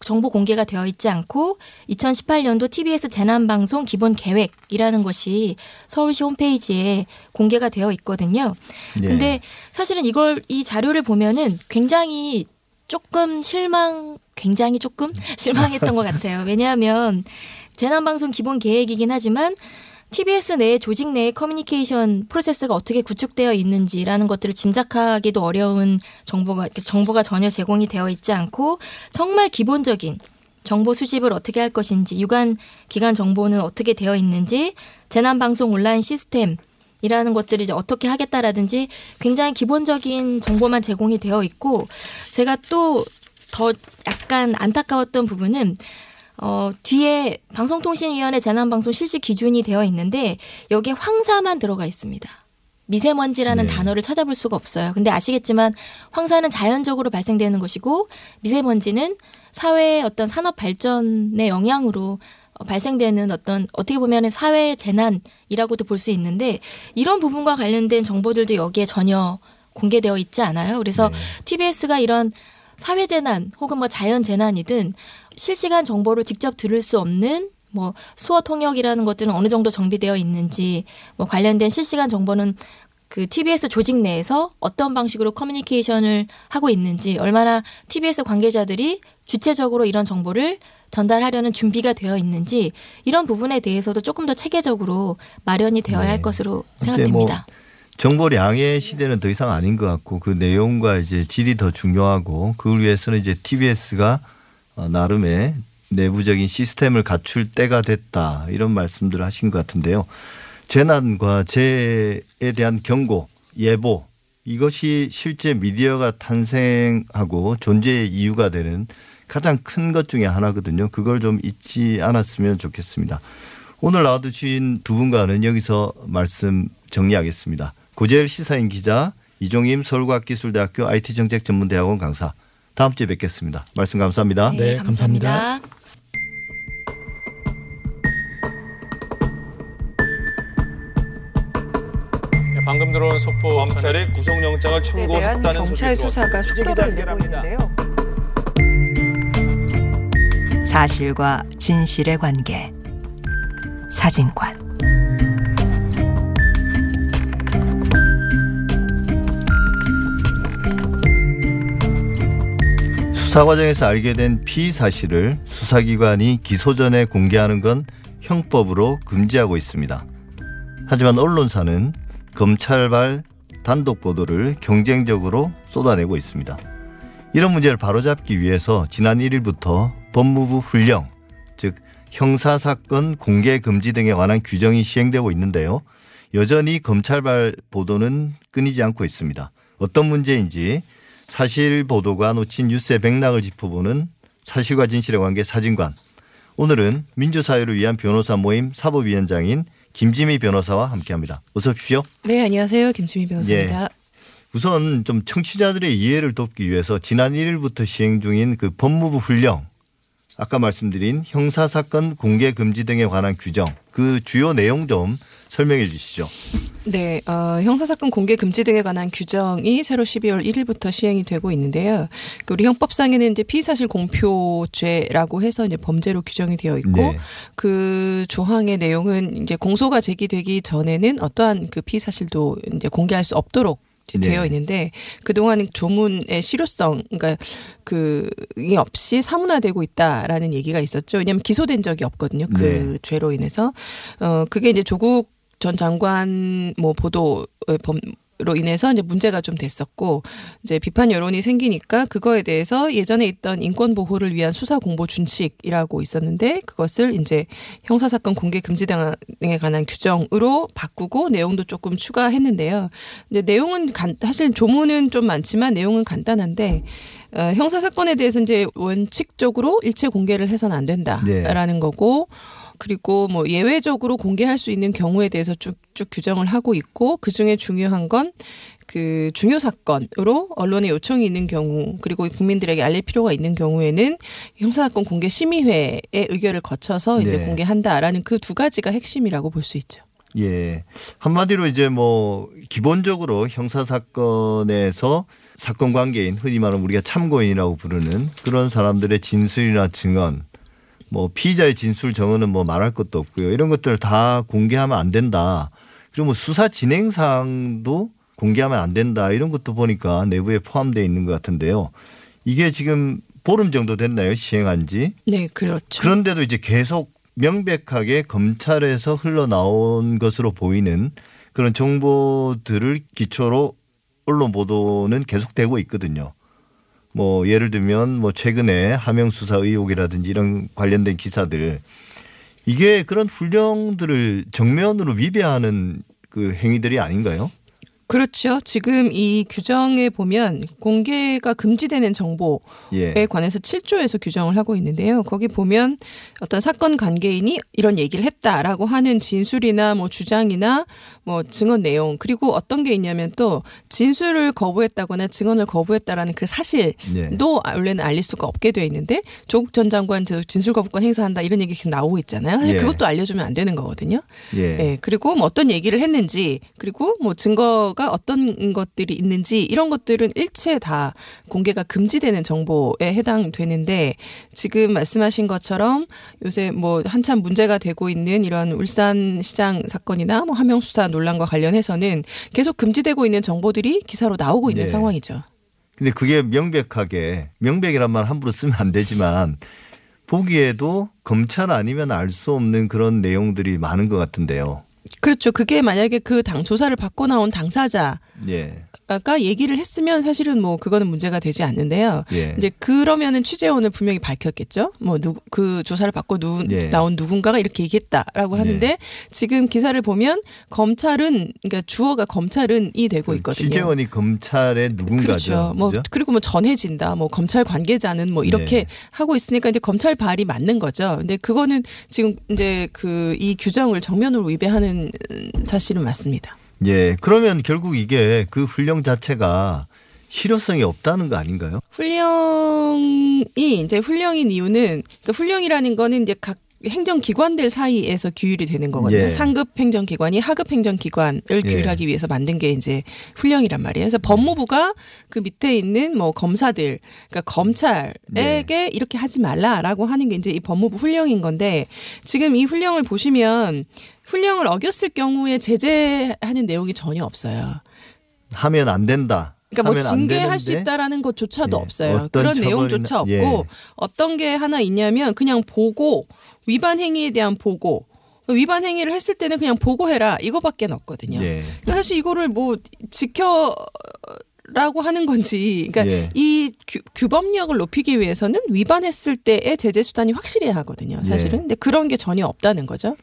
정보 공개가 되어 있지 않고 2018년도 TBS 재난방송 기본 계획이라는 것이 서울시 홈페이지에 공개가 되어 있거든요. 예. 근데 사실은 이걸 이 자료를 보면은 굉장히 조금 실망, 굉장히 조금 실망했던 것 같아요. 왜냐하면 재난방송 기본 계획이긴 하지만 TBS 내 조직 내의 커뮤니케이션 프로세스가 어떻게 구축되어 있는지라는 것들을 짐작하기도 어려운 정보가 정보가 전혀 제공이 되어 있지 않고 정말 기본적인 정보 수집을 어떻게 할 것인지 유관 기관 정보는 어떻게 되어 있는지 재난 방송 온라인 시스템 이라는 것들을 이제 어떻게 하겠다라든지 굉장히 기본적인 정보만 제공이 되어 있고 제가 또 더 약간 안타까웠던 부분은 어, 뒤에 방송통신위원회 재난방송 실시 기준이 되어 있는데 여기에 황사만 들어가 있습니다. 미세먼지라는 네. 단어를 찾아볼 수가 없어요. 근데 아시겠지만 황사는 자연적으로 발생되는 것이고 미세먼지는 사회의 어떤 산업 발전의 영향으로 어, 발생되는 어떤 어떻게 보면 사회 재난이라고도 볼 수 있는데 이런 부분과 관련된 정보들도 여기에 전혀 공개되어 있지 않아요. 그래서 TBS가 이런 사회 재난 혹은 뭐 자연 재난이든 실시간 정보를 직접 들을 수 없는 뭐 수어 통역이라는 것들은 어느 정도 정비되어 있는지 뭐 관련된 실시간 정보는 그 TBS 조직 내에서 어떤 방식으로 커뮤니케이션을 하고 있는지 얼마나 TBS 관계자들이 주체적으로 이런 정보를 전달하려는 준비가 되어 있는지 이런 부분에 대해서도 조금 더 체계적으로 마련이 되어야 네. 할 것으로 이제 뭐 생각됩니다. 정보량의 시대는 더 이상 아닌 것 같고 그 내용과 이제 질이 더 중요하고 그걸 위해서는 이제 TBS가 어, 나름의 내부적인 시스템을 갖출 때가 됐다 이런 말씀들을 하신 것 같은데요. 재난과 재해에 대한 경고, 예보 이것이 실제 미디어가 탄생하고 존재의 이유가 되는 가장 큰 것 중에 하나거든요. 그걸 좀 잊지 않았으면 좋겠습니다. 오늘 나와주신 두 분과는 여기서 말씀 정리하겠습니다. 고재열 시사인 기자, 이종임 서울과학기술대학교 IT정책전문대학원 강사. 다음 주에 뵙겠습니다. 말씀 감사합니다. 네, 감사합니다. 방금 들어온 속보 검찰이 구속영장을 청구했다는 경찰 소식이 수사가 속도를 내고 있는데요. 사실과 진실의 관계 사진관 수사 과정에서 알게 된 피사실을 수사기관이 기소 전에 공개하는 건 형법으로 금지하고 있습니다. 하지만 언론사는 검찰발 단독 보도를 경쟁적으로 쏟아내고 있습니다. 이런 문제를 바로잡기 위해서 지난 1일부터 법무부 훈령, 즉 형사사건 공개 금지 등에 관한 규정이 시행되고 있는데요. 여전히 검찰발 보도는 끊이지 않고 있습니다. 어떤 문제인지 사실 보도가 놓친 뉴스의 맥락을 짚어보는 사실과 진실의 관계 사진관. 오늘은 민주사회를 위한 변호사 모임 사법위원장인 김지미 변호사와 함께합니다. 어서 오십시오. 네, 안녕하세요. 김지미 변호사입니다. 우선 좀 청취자들의 이해를 돕기 위해서 지난 1일부터 시행 중인 그 법무부 훈령 아까 말씀드린 형사사건 공개 금지 등에 관한 규정 그 주요 내용 좀 설명해 주시죠. 네, 어, 형사사건 공개 금지 등에 관한 규정이 새로 12월 1일부터 시행이 되고 있는데요. 그 우리 형법상에는 이제 피의사실 공표죄라고 해서 이제 범죄로 규정이 되어 있고 네. 그 조항의 내용은 이제 공소가 제기되기 전에는 어떠한 그 피의사실도 이제 공개할 수 없도록 네. 되어 있는데 그동안은 조문의 실효성 그러니까 그이 없이 사문화되고 있다라는 얘기가 있었죠. 왜냐하면 기소된 적이 없거든요. 그 네. 죄로 인해서 어 그게 이제 조국 전 장관 뭐 보도 범 로 인해서 이제 문제가 좀 됐었고 이제 비판 여론이 생기니까 그거에 대해서 예전에 있던 인권 보호를 위한 수사 공보 준칙이라고 있었는데 그것을 이제 형사 사건 공개 금지 등에 관한 규정으로 바꾸고 내용도 조금 추가했는데요. 이제 내용은 간, 사실 조문은 좀 많지만 내용은 간단한데 어, 형사 사건에 대해서 이제 원칙적으로 일체 공개를 해서는 안 된다라는 거고 그리고 뭐 예외적으로 공개할 수 있는 경우에 대해서 쭉쭉 규정을 하고 있고 그 중에 중요한 건그 중요 사건으로 언론에 요청이 있는 경우 그리고 국민들에게 알릴 필요가 있는 경우에는 형사사건 공개 심의회의 의결을 거쳐서 이제 네. 공개한다라는 그 두 가지가 핵심이라고 볼 수 있죠. 예. 한마디로 이제 뭐 기본적으로 형사 사건에서 사건 관계인 흔히 말하면 우리가 참고인이라고 부르는 그런 사람들의 진술이나 증언 뭐 피의자의 진술 정언은 뭐 말할 것도 없고요. 이런 것들을 다 공개하면 안 된다. 그리고 뭐 수사 진행 사항도 공개하면 안 된다. 이런 것도 보니까 내부에 포함되어 있는 것 같은데요. 이게 지금 보름 정도 됐나요? 시행한 지. 네, 그렇죠. 그런데도 이제 계속 명백하게 검찰에서 흘러나온 것으로 보이는 그런 정보들을 기초로 언론 보도는 계속되고 있거든요. 뭐 예를 들면 뭐 최근에 하명 수사 의혹이라든지 이런 관련된 기사들 이게 그런 훈령들을 정면으로 위배하는 그 행위들이 아닌가요? 그렇죠. 지금 이 규정에 보면 공개가 금지되는 정보에 예. 관해서 7조에서 규정을 하고 있는데요. 거기 보면 어떤 사건 관계인이 이런 얘기를 했다라고 하는 진술이나 뭐 주장이나 뭐 증언 내용 그리고 어떤 게 있냐면 또 진술을 거부했다거나 증언을 거부했다라는 그 사실도 예. 원래는 알릴 수가 없게 돼 있는데 조국 전 장관 저 진술 거부권 행사한다 이런 얘기 계속 나오고 있잖아요. 사실 예. 그것도 알려주면 안 되는 거거든요. 예. 예, 그리고 뭐 어떤 얘기를 했는지 그리고 뭐 증거 가 어떤 것들이 있는지 이런 것들은 일체 다 공개가 금지되는 정보에 해당되는데 지금 말씀하신 것처럼 요새 뭐 한참 문제가 되고 있는 이런 울산 시장 사건이나 뭐 하명 수사 논란과 관련해서는 계속 금지되고 있는 정보들이 기사로 나오고 있는 네. 상황이죠. 근데 그게 명백하게 명백이란 말 함부로 쓰면 안 되지만 보기에도 검찰 아니면 알 수 없는 그런 내용들이 많은 것 같은데요. 그렇죠. 그게 만약에 그 당 조사를 받고 나온 당사자 예. 아까 얘기를 했으면 사실은 뭐 그거는 문제가 되지 않는데요. 예. 이제 그러면은 취재원을 분명히 밝혔겠죠. 뭐 그 조사를 받고 누 예. 나온 누군가가 이렇게 얘기했다라고 하는데 지금 기사를 보면 검찰은 그러니까 주어가 검찰은이 되고 있거든요. 그 취재원이 검찰의 누군가죠. 그렇죠. 뭐 그죠? 그리고 뭐 전해진다. 뭐 검찰 관계자는 뭐 이렇게 네. 하고 있으니까 이제 검찰 발이 맞는 거죠. 근데 그거는 지금 이제 그 이 규정을 정면으로 위배하는 사실은 맞습니다. 예. 그러면 결국 이게 그 훈령 자체가 실효성이 없다는 거 아닌가요? 훈령이 이제 훈령인 이유는 그러니까 훈령이라는 거는 이제 각 행정기관들 사이에서 규율이 되는 거거든요. 예. 상급 행정기관이 하급 행정기관을 예. 규율하기 위해서 만든 게 이제 훈령이란 말이에요. 그래서 법무부가 그 밑에 있는 뭐 검사들, 그러니까 검찰에게 네. 이렇게 하지 말라라고 하는 게 이제 이 법무부 훈령인 건데 지금 이 훈령을 보시면 훈령을 어겼을 경우에 제재하는 내용이 전혀 없어요. 하면 안 된다. 그러니까 뭐 징계할 수 있다라는 것조차도 예, 없어요. 그런 내용조차 없고 예. 어떤 게 하나 있냐면 그냥 보고 위반 행위에 대한 보고 위반 행위를 했을 때는 그냥 보고해라 이거밖에 없거든요. 예. 그러니까 사실 이거를 뭐 지켜 라고 하는 건지, 그러니까 예. 이 규, 규범력을 높이기 위해서는 위반했을 때의 제재 수단이 확실해야 하거든요. 사실은, 예. 근데 그런 게 전혀 없다는 거죠.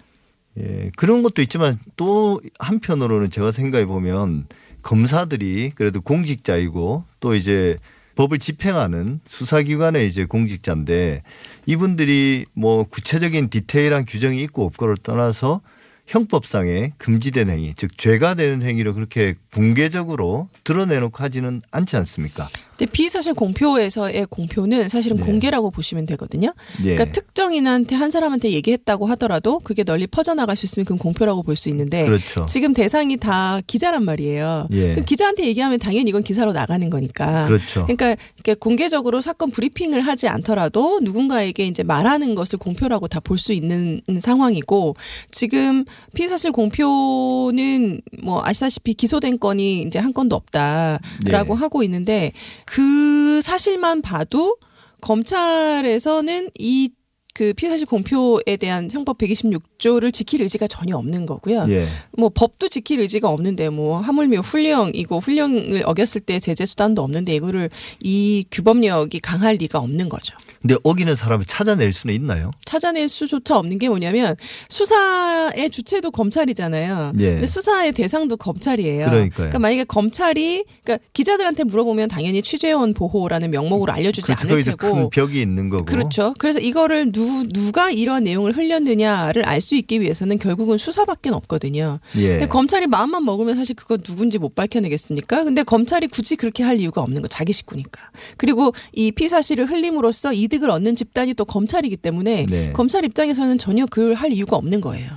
예, 그런 것도 있지만 또 한편으로는 제가 생각해 보면 검사들이 그래도 공직자이고 또 이제 법을 집행하는 수사기관의 이제 공직자인데 이분들이 뭐 구체적인 디테일한 규정이 있고 없고를 떠나서 형법상의 금지된 행위, 즉 죄가 되는 행위를 그렇게 공개적으로 드러내놓고 하지는 않지 않습니까? 근데 비사실 공표에서의 공표는 사실은 네. 공개라고 보시면 되거든요. 예. 그러니까 특정인한테 한 사람한테 얘기했다고 하더라도 그게 널리 퍼져나갈 수 있으면 그건 공표라고 볼 수 있는데 그렇죠. 지금 대상이 다 기자란 말이에요. 예. 기자한테 얘기하면 당연히 이건 기사로 나가는 거니까. 그렇죠. 그러니까 공개적으로 사건 브리핑을 하지 않더라도 누군가에게 이제 말하는 것을 공표라고 다 볼 수 있는 상황이고 지금 피의사실 공표는 뭐 아시다시피 기소된 건이 이제 한 건도 없다라고 네. 하고 있는데 그 사실만 봐도 검찰에서는 이 그 피의사실 공표에 대한 형법 126조를 지킬 의지가 전혀 없는 거고요. 예. 뭐 법도 지킬 의지가 없는데 뭐 하물며 훈령이고 훈령을 어겼을 때 제재 수단도 없는데 이거를 이 규범력이 강할 리가 없는 거죠. 근데 어기는 사람을 찾아낼 수는 있나요? 찾아낼 수조차 없는 게 뭐냐면 수사의 주체도 검찰이잖아요. 예. 근데 수사의 대상도 검찰이에요. 그러니까요. 그러니까 만약에 검찰이 그러니까 기자들한테 물어보면 당연히 취재원 보호라는 명목으로 알려주지 그렇죠. 않을 테고 큰 벽이 있는 거고. 그렇죠. 그래서 이거를 누, 누가 이런 내용을 흘렸느냐를 알 수 있기 위해서는 결국은 수사밖에 없거든요. 예. 근데 검찰이 마음만 먹으면 사실 그거 누군지 못 밝혀내겠습니까? 근데 검찰이 굳이 그렇게 할 이유가 없는 거 자기 식구니까. 그리고 이 피사실을 흘림으로써 이득을 얻는 집단이 또 검찰이기 때문에 네. 검찰 입장에서는 전혀 그걸 할 이유가 없는 거예요.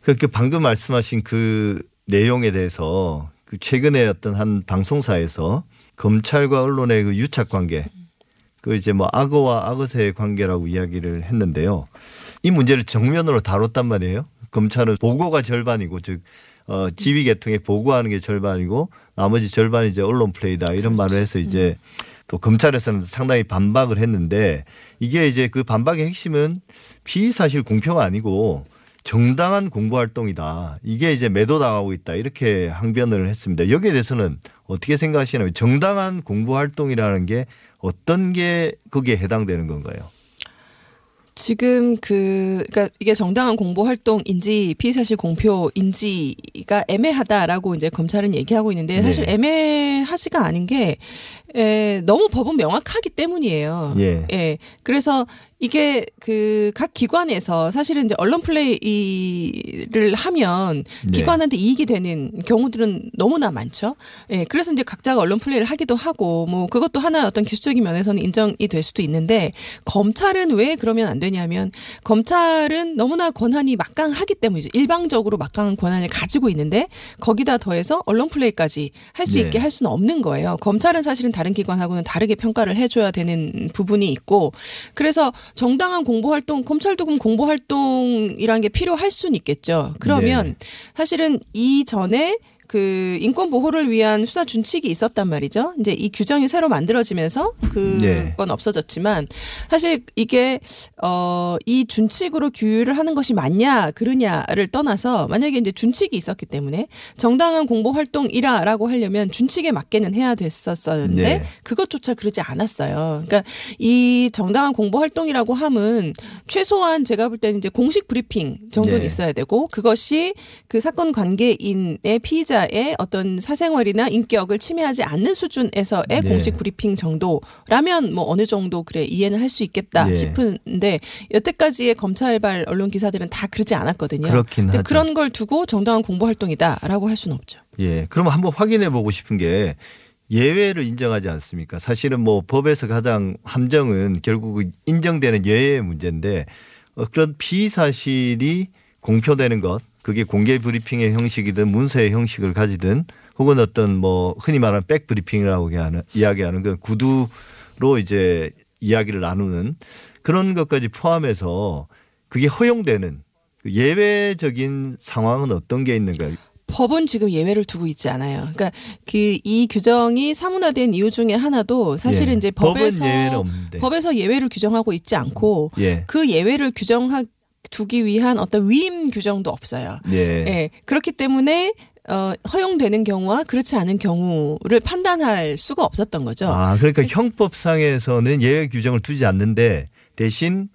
그렇게 방금 말씀하신 그 내용에 대해서 그 최근에 어떤 한 방송사에서 검찰과 언론의 그 유착 관계, 그 이제 뭐 악어와 악어새의 관계라고 이야기를 했는데요. 이 문제를 정면으로 다뤘단 말이에요. 검찰은 보고가 절반이고 즉 어, 지휘 계통에 보고하는 게 절반이고 나머지 절반이 이제 언론 플레이다 이런 말을 해서 이제 또 검찰에서는 상당히 반박을 했는데 이게 이제 그 반박의 핵심은 피의 사실 공표가 아니고 정당한 공부 활동이다. 이게 이제 매도당하고 있다. 이렇게 항변을 했습니다. 여기에 대해서는 어떻게 생각하시나요? 정당한 공부 활동이라는 게 어떤 게 거기에 해당되는 건가요? 지금 그 그러니까 이게 정당한 공보 활동인지 피의사실 공표인지가 애매하다라고 이제 검찰은 얘기하고 있는데 사실 네. 애매하지가 않은 게 에, 너무 법은 명확하기 때문이에요. 예. 그래서 이게 그 각 기관에서 사실은 이제 언론 플레이를 하면 네. 기관한테 이익이 되는 경우들은 너무나 많죠. 예. 그래서 이제 각자가 언론 플레이를 하기도 하고 뭐 그것도 하나 어떤 기술적인 면에서는 인정이 될 수도 있는데 검찰은 왜 그러면 안 되냐면 검찰은 너무나 권한이 막강하기 때문이죠. 일방적으로 막강한 권한을 가지고 있는데 거기다 더해서 언론 플레이까지 할수 네. 있게 할 수는 없는 거예요. 검찰은 사실은 다른 기관하고는 다르게 평가를 해줘야 되는 부분이 있고 그래서 정당한 공보 활동, 검찰도 그럼 공보 활동이라는 게 필요할 수는 있겠죠. 그러면 네. 사실은 이전에 그 인권 보호를 위한 수사 준칙이 있었단 말이죠. 이제 이 규정이 새로 만들어지면서 그건 네. 없어졌지만 사실 이게 어이 준칙으로 규율을 하는 것이 맞냐 그르냐를 떠나서 만약에 이제 준칙이 있었기 때문에 정당한 공보 활동이라라고 하려면 준칙에 맞게는 해야 됐었었는데 네. 그것조차 그러지 않았어요. 그러니까 이 정당한 공보 활동이라고 함은 최소한 제가 볼 때는 이제 공식 브리핑 정도는 네. 있어야 되고 그것이 그 사건 관계인의 피의자 의 어떤 사생활이나 인격을 침해하지 않는 수준에서의 네. 공식 브리핑 정도라면 뭐 어느 정도 그래 이해는 할 수 있겠다 예. 싶은데 여태까지의 검찰발 언론 기사들은 다 그러지 않았거든요. 그렇긴 근데 하죠. 그런 걸 두고 정당한 공보 활동이다라고 할 수는 없죠. 예. 그러면 한번 확인해 보고 싶은 게 예외를 인정하지 않습니까? 사실은 뭐 법에서 가장 함정은 결국 인정되는 예외의 문제인데 어, 그런 피사실이 공표되는 것 그게 공개 브리핑의 형식이든 문서의 형식을 가지든 혹은 어떤 뭐 흔히 말하는 백 브리핑이라고 하는 이야기하는 그 구두로 이제 이야기를 나누는 그런 것까지 포함해서 그게 허용되는 그 예외적인 상황은 어떤 게 있는가요? 법은 지금 예외를 두고 있지 않아요. 그러니까 그 이 규정이 사문화된 이유 중에 하나도 사실은 예. 이제 법에서 예외는 없는데. 법에서 예외를 규정하고 있지 않고 예. 그 예외를 규정하 두기 위한 어떤 위임 규정도 없어요. 예. 예. 그렇기 때문에 어, 허용되는 경우와 그렇지 않은 경우를 판단할 수가 없었던 거죠. 아, 그러니까 형법상에서는 예외 규정을 두지 않는데 대신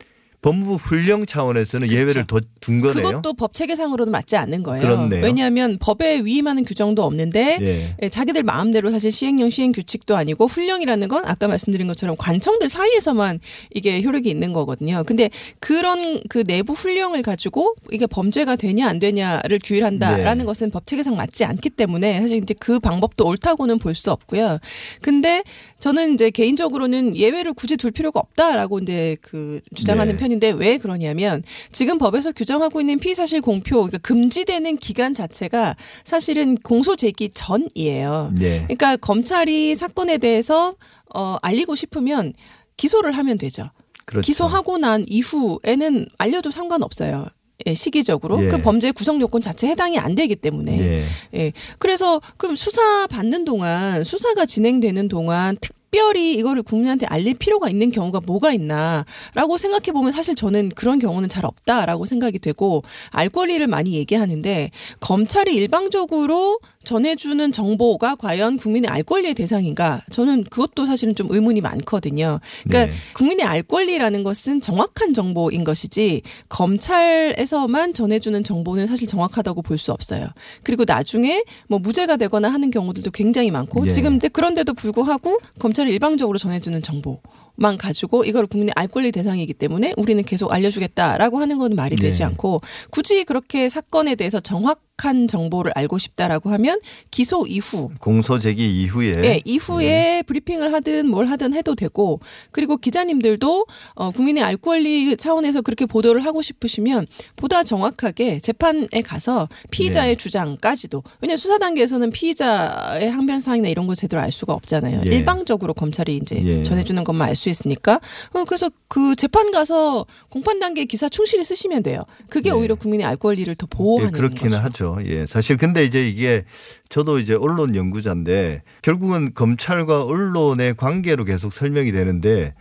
법무부 훈령 차원에서는 예외를 더둔 거네요. 그것도 법 체계상으로는 맞지 않는 거예요. 그렇네요. 왜냐하면 법에 위임하는 규정도 없는데 예. 예, 자기들 마음대로 사실 시행령 시행 규칙도 아니고 훈령이라는 건 아까 말씀드린 것처럼 관청들 사이에서만 이게 효력이 있는 거거든요. 근데 그런 그 내부 훈령을 가지고 이게 범죄가 되냐 안 되냐를 규율한다라는 네. 것은 법 체계상 맞지 않기 때문에 사실 이제 그 방법도 옳다고는 볼 수 없고요. 근데 저는 이제 개인적으로는 예외를 굳이 둘 필요가 없다라고 이제 그 주장하는 네. 편인데 왜 그러냐면 지금 법에서 규정하고 있는 피의 사실 공표 그러니까 금지되는 기간 자체가 사실은 공소 제기 전이에요. 예. 그러니까 검찰이 사건에 대해서 어 알리고 싶으면 기소를 하면 되죠. 그렇죠. 기소하고 난 이후에는 알려도 상관없어요. 예, 시기적으로 예. 그 범죄 구성 요건 자체 해당이 안 되기 때문에 예. 예. 그래서 그럼 수사 받는 동안 수사가 진행되는 동안 특 별히 이거를 국민한테 알릴 필요가 있는 경우가 뭐가 있나라고 생각해 보면 사실 저는 그런 경우는 잘 없다라고 생각이 되고 알 권리를 많이 얘기하는데 검찰이 일방적으로 전해주는 정보가 과연 국민의 알 권리의 대상인가? 저는 그것도 사실은 좀 의문이 많거든요. 그러니까 네. 국민의 알 권리라는 것은 정확한 정보인 것이지 검찰에서만 전해주는 정보는 사실 정확하다고 볼 수 없어요. 그리고 나중에 뭐 무죄가 되거나 하는 경우들도 굉장히 많고 예. 지금 그런데도 불구하고 검찰이 일방적으로 전해주는 정보 만 가지고 이걸 국민의 알 권리 대상이기 때문에 우리는 계속 알려주겠다라고 하는 건 말이 되지 네. 않고 굳이 그렇게 사건에 대해서 정확 한 정보를 알고 싶다라고 하면 기소 이후 공소 제기 이후에 예, 이후에 브리핑을 하든 뭘 하든 해도 되고 그리고 기자님들도 어, 국민의 알 권리 차원에서 그렇게 보도를 하고 싶으시면 보다 정확하게 재판에 가서 피의자의 네. 주장까지도 왜냐하면 수사 단계에서는 피의자의 항변 사항이나 이런 걸 제대로 알 수가 없잖아요. 예. 일방적으로 검찰이 이제 예. 전해주는 것만 알 수 있으니까 어, 그래서 그 재판 가서 공판 단계 기사 충실히 쓰시면 돼요. 그게 네. 오히려 국민의 알 권리를 더 예, 보호하는 그렇기는 거죠. 하죠. 예. 사실 근데 이제 이게 저도 이제 언론 연구자인데 결국은 검찰과 언론의 관계로 계속 설명이 되는데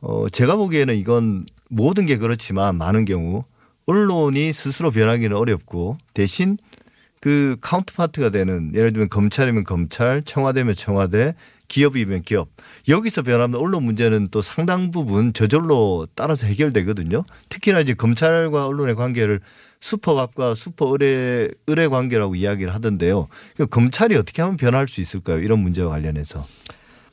어 제가 보기에는 이건 모든 게 그렇지만 많은 경우 언론이 스스로 변하기는 어렵고 대신 그 카운트파트가 되는 예를 들면 검찰이면 검찰, 청와대면 청와대, 기업이면 기업. 여기서 변하면 언론 문제는 또 상당 부분 저절로 따라서 해결되거든요. 특히나 이제 검찰과 언론의 관계를 수퍼갑과 수퍼 의뢰 의뢰 관계라고 이야기를 하던데요. 그 검찰이 어떻게 하면 변할 수 있을까요? 이런 문제와 관련해서.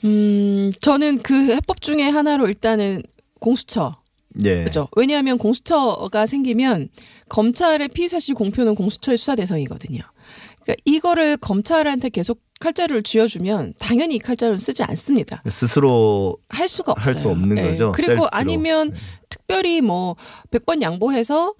음, 저는 그 해법 중에 하나로 일단은 공수처. 예. 그죠. 왜냐하면 공수처가 생기면 검찰의 피의사실 공표는 공수처의 수사 대상이거든요. 그러니까 이거를 검찰한테 계속 칼자루를 쥐어주면 당연히 이 칼자루는 쓰지 않습니다. 스스로 할 수가 할 없어요. 수 없는 예. 거죠. 그리고 셀프로. 아니면 특별히 뭐 100번 양보해서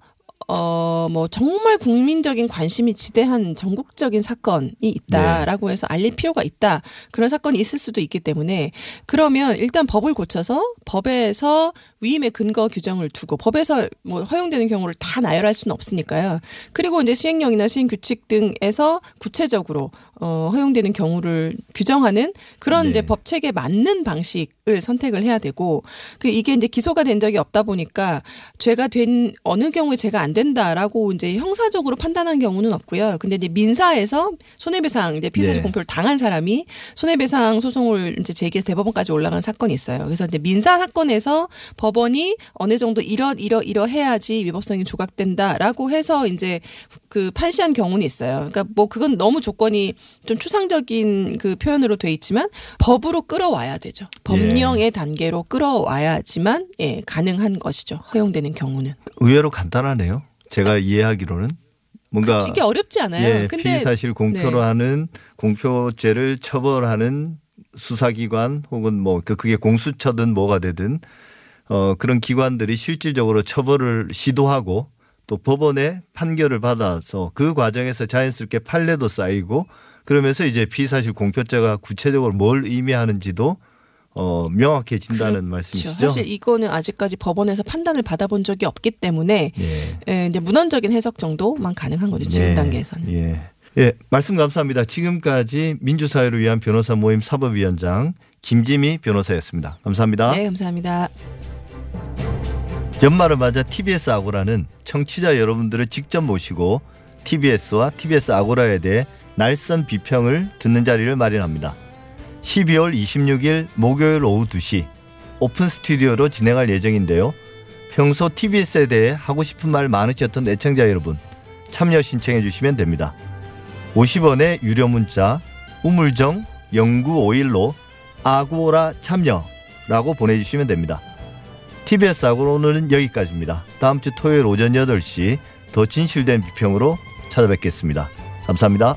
어, 뭐, 정말 국민적인 관심이 지대한 전국적인 사건이 있다라고 네. 해서 알릴 필요가 있다. 그런 사건이 있을 수도 있기 때문에 그러면 일단 법을 고쳐서 법에서 위임의 근거 규정을 두고 법에서 뭐 허용되는 경우를 다 나열할 수는 없으니까요. 그리고 이제 시행령이나 시행규칙 등에서 구체적으로 어, 허용되는 경우를 규정하는 그런 네. 이제 법 체계에 맞는 방식을 선택을 해야 되고 그 이게 이제 기소가 된 적이 없다 보니까 죄가 된 어느 경우에 죄가 안 된다라고 이제 형사적으로 판단한 경우는 없고요. 근데 이제 민사에서 손해배상 이제 피의사실 네. 공표를 당한 사람이 손해배상 소송을 이제 제기해서 대법원까지 올라간 사건이 있어요. 그래서 이제 민사 사건에서 법원이 어느 정도 이러 이러 이러 해야지 위법성이 조각된다라고 해서 이제 그 판시한 경우는 있어요. 그러니까 뭐 그건 너무 조건이 좀 추상적인 그 표현으로 돼 있지만 법으로 끌어와야 되죠. 법령의 단계로 끌어와야지만 예 가능한 것이죠. 허용되는 경우는. 의외로 간단하네요. 제가 이해하기로는 뭔가 이게 어렵지 않아요. 예, 근데 피의사실 공표로 네. 하는 공표죄를 처벌하는 수사기관 혹은 뭐 그- 그게 공수처든 뭐가 되든 어 그런 기관들이 실질적으로 처벌을 시도하고 또 법원의 판결을 받아서 그 과정에서 자연스럽게 판례도 쌓이고 그러면서 이제 피의사실 공표죄가 구체적으로 뭘 의미하는지도 어 명확해진다는 말씀이시죠. 그렇죠. 사실 이거는 아직까지 법원에서 판단을 받아본 적이 없기 때문에 예. 예, 이제 문헌적인 해석 정도만 가능한 거죠. 지금 예. 단계에서는. 예. 예, 말씀 감사합니다. 지금까지 민주사회를 위한 변호사 모임 사법위원장 김지미 변호사였습니다. 감사합니다. 네, 감사합니다. 연말을 맞아 TBS 아고라는 청취자 여러분들을 직접 모시고 TBS와 TBS 아고라에 대해 날선 비평을 듣는 자리를 마련합니다. 12월 26일 목요일 오후 2시 오픈 스튜디오로 진행할 예정인데요. 평소 TBS에 대해 하고 싶은 말 많으셨던 애청자 여러분 참여 신청해 주시면 됩니다. 50원의 유료 문자 우물정 0951로 아고라 참여라고 보내주시면 됩니다. TBS 아고라 오늘은 여기까지입니다. 다음 주 토요일 오전 8시 더 진실된 비평으로 찾아뵙겠습니다. 감사합니다.